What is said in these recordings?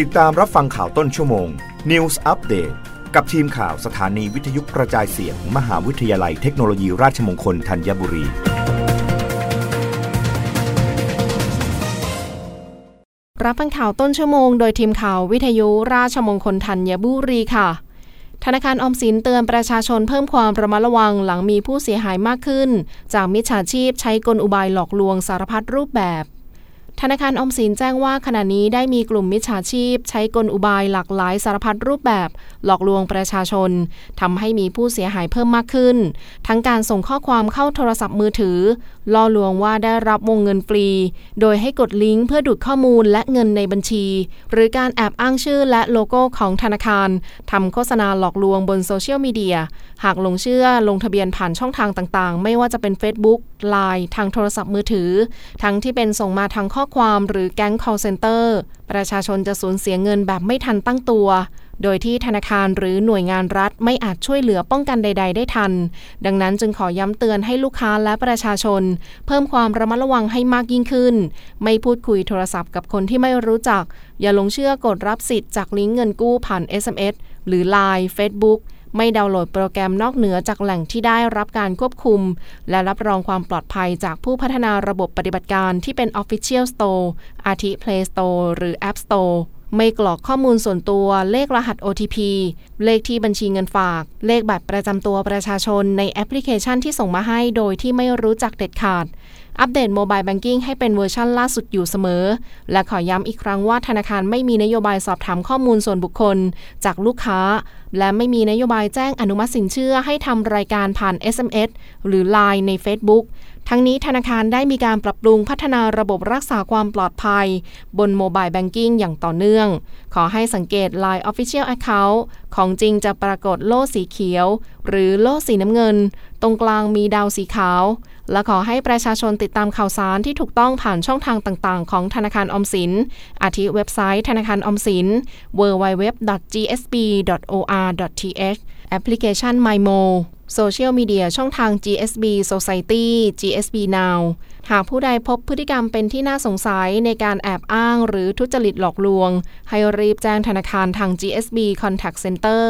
ติดตามรับฟังข่าวต้นชั่วโมง News Update กับทีมข่าวสถานีวิทยุกระจายเสียงมมหาวิทยาลัยเทคโนโลยีราชมงคลธัญบุรี รับฟังข่าวต้นชั่วโมงโดยทีมข่าววิทยุราชมงคลธัญบุรีค่ะ ธนาคารออมสินเตือนประชาชนเพิ่มความระมัดระวังหลังมีผู้เสียหายมากขึ้น จากมิจฉาชีพใช้กลอุบายหลอกลวงสารพัดรูปแบบ ธนาคารอมสินแจ้งว่าขณะนี้ได้มีกลุ่มมิจฉาชีพ ใช้กลอุบายหลากหลายสารพัดรูปแบบ หลอกลวงประชาชนทำให้มีผู้เสียหายเพิ่มมากขึ้น ทั้งการส่งข้อความเข้าโทรศัพท์มือถือ ล่อลวงว่าได้รับวงเงินฟรี โดยให้กดลิงก์เพื่อดูดข้อมูลและเงินในบัญชี หรือการแอบอ้างชื่อและโลโก้ของธนาคารทำโฆษณาหลอกลวงบนโซเชียลมีเดียหากลงเชื่อลงทะเบียนผ่านช่องทางต่างๆ ไม่ว่าจะเป็น Facebook Line ทางโทรศัพท์มือถือ ทั้งที่เป็นส่งมาทางข้อความหรือแก๊ง call center ประชาชนจะสูญเสียเงินแบบไม่ทันตั้งตัว โดยที่ธนาคารหรือหน่วยงานรัฐไม่อาจช่วยเหลือป้องกันใด ๆ ได้ทัน ดังนั้นจึงขอย้ำเตือนให้ลูกค้าและประชาชน เพิ่มความระมัดระวังให้มากยิ่งขึ้น ไม่พูดคุยโทรศัพท์กับคนที่ไม่รู้จัก อย่าลงเชื่อกดรับสิทธิ์จากลิงก์เงินกู้ผ่าน SMS หรือ Line Facebook ไม่ดาวน์โหลดโปรแกรมนอกเหนือจากแหล่งที่ได้รับการควบคุม และรับรองความปลอดภัยจากผู้พัฒนาระบบปฏิบัติการที่เป็น Official Store อาทิ Play Store หรือ App Store ไม่กรอกข้อมูลส่วนตัว เลขรหัส OTP เลขที่บัญชีเงินฝาก เลขบัตรประจำตัวประชาชนในแอปพลิเคชันที่ส่งมาให้โดยที่ไม่รู้จักเด็ดขาด อัปเดตโมบายแบงกิ้งให้เป็นเวอร์ชั่นล่าสุดอยู่เสมอ และขอย้ำอีกครั้งว่าธนาคารไม่มีนโยบายสอบถามข้อมูลส่วนบุคคล จากลูกค้า และไม่มีนโยบายแจ้งอนุมัติสินเชื่อให้ทำรายการผ่าน SMS หรือ Line ใน Facebook ทั้งนี้ธนาคารได้มีการปรับปรุงพัฒนาระบบรักษาความปลอดภัย บนโมบายแบงกิ้งอย่างต่อเนื่อง ขอให้สังเกต Line Official Account ของจริงจะปรากฏโล่สีเขียว หรือโล่สีน้ำเงิน ตรงกลางมีดาวสีขาว และขอให้ประชาชนติดตามข่าวสารที่ถูกต้องผ่านช่องทางต่างๆ ของธนาคารอมสิน อาทิเว็บไซต์ธนาคารอมสิน gsbr.th แอปพลิเคชัน MyMo โซเชียลมีเดียช่องทาง GSB Society GSB Now หากผู้ใดพบพฤติกรรมเป็นที่น่าสงสัยในการแอบอ้างหรือทุจริตหลอกลวง ให้รีบแจ้งธนาคารทาง GSB Contact Center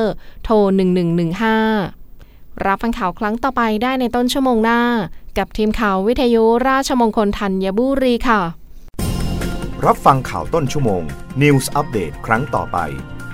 โทร 1115 รับฟังข่าวครั้งต่อไปได้ในต้นชั่วโมงหน้า กับทีมข่าววิทยุราชมงคลธัญบุรีค่ะ รับฟังข่าวต้นชั่วโมง News Update ครั้งต่อไป